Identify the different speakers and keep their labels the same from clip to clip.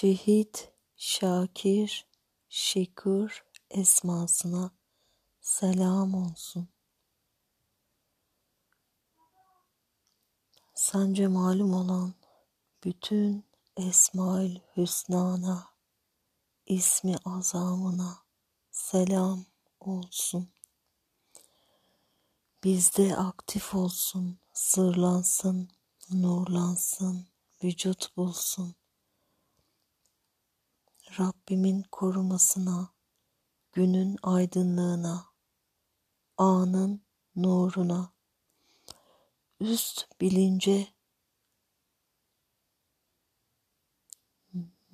Speaker 1: Şehit, Şakir, Şekur esmasına selam olsun. Sence malum olan bütün Esmaül Hüsna'na, ismi azamına selam olsun. Bizde aktif olsun, sırlansın, nurlansın, vücut bulsun. Rabbimin korumasına, günün aydınlığına, anın nuruna, üst bilince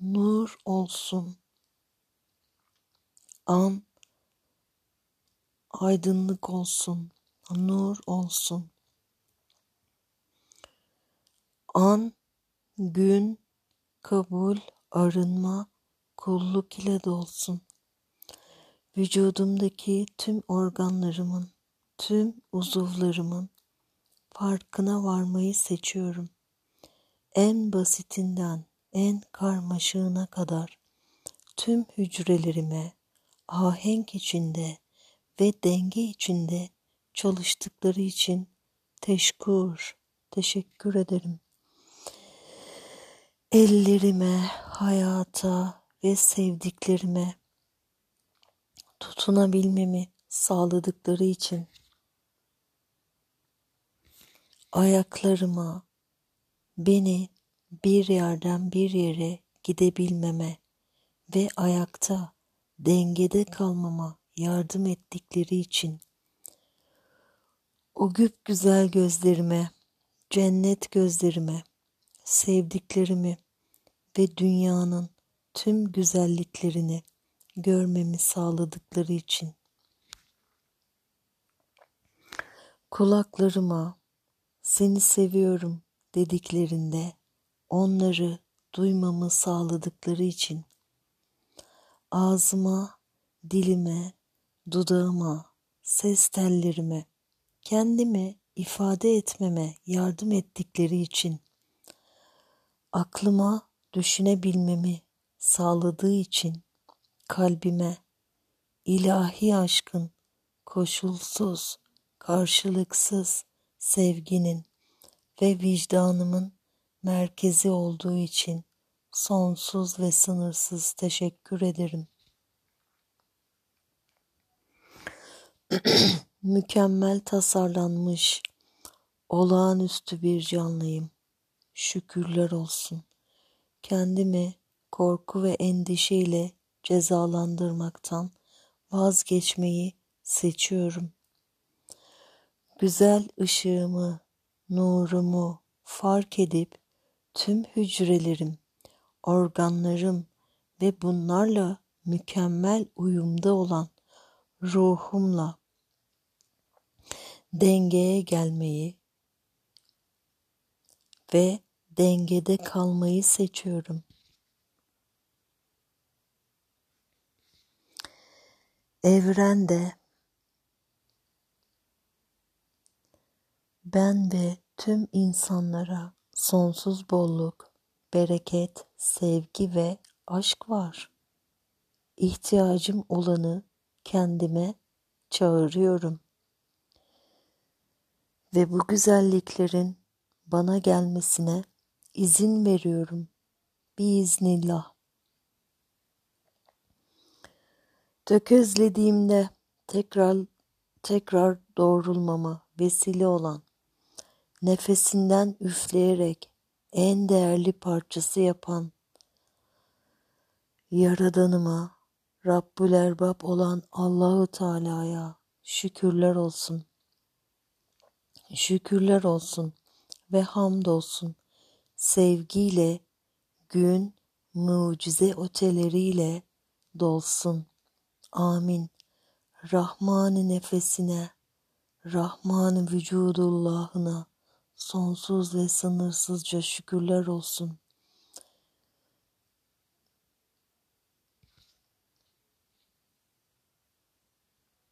Speaker 1: nur olsun. An aydınlık olsun, nur olsun. An, gün, kabul, arınma, kulluk ile dolsun. Vücudumdaki tüm organlarımın, tüm uzuvlarımın farkına varmayı seçiyorum. En basitinden en karmaşığına kadar tüm hücrelerime ahenk içinde ve denge içinde çalıştıkları için teşkur, teşekkür ederim. Ellerime, hayata ve sevdiklerime tutunabilmemi sağladıkları için ayaklarıma beni bir yerden bir yere gidebilmeme ve ayakta dengede kalmama yardım ettikleri için o güp güzel gözlerime, cennet gözlerime, sevdiklerimi ve dünyanın tüm güzelliklerini görmemi sağladıkları için. Kulaklarıma seni seviyorum dediklerinde onları duymamı sağladıkları için ağzıma, dilime, dudağıma, ses tellerime, kendimi ifade etmeme yardım ettikleri için aklıma düşünebilmemi sağladığı için kalbime ilahi aşkın koşulsuz, karşılıksız sevginin ve vicdanımın merkezi olduğu için sonsuz ve sınırsız teşekkür ederim. Mükemmel tasarlanmış, olağanüstü bir canlıyım. Şükürler olsun. Kendimi korku ve endişeyle cezalandırmaktan vazgeçmeyi seçiyorum. Güzel ışığımı, nurumu fark edip tüm hücrelerim, organlarım ve bunlarla mükemmel uyumda olan ruhumla dengeye gelmeyi ve dengede kalmayı seçiyorum. Evrende ben ve tüm insanlara sonsuz bolluk, bereket, sevgi ve aşk var. İhtiyacım olanı kendime çağırıyorum. Ve bu güzelliklerin bana gelmesine izin veriyorum. Biiznillah. Tökezlediğimde tekrar tekrar doğrulmama vesile olan nefesinden üfleyerek en değerli parçası yapan Yaradanıma, Rabbül Erbab olan Allahu Teala'ya şükürler olsun. Şükürler olsun ve hamdolsun. Sevgiyle gün mucize öteleriyle dolsun. Amin. Rahman nefesine, Rahman vücudullahına sonsuz ve sınırsızca şükürler olsun.